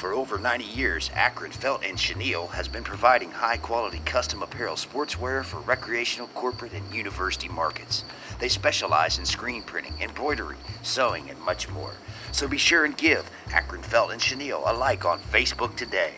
For over 90 years, Akron Felt and Chenille has been providing high quality custom apparel sportswear for recreational, corporate, and university markets. They specialize in screen printing, embroidery, sewing, and much more. So be sure and give Akron Felt and Chenille a like on Facebook today.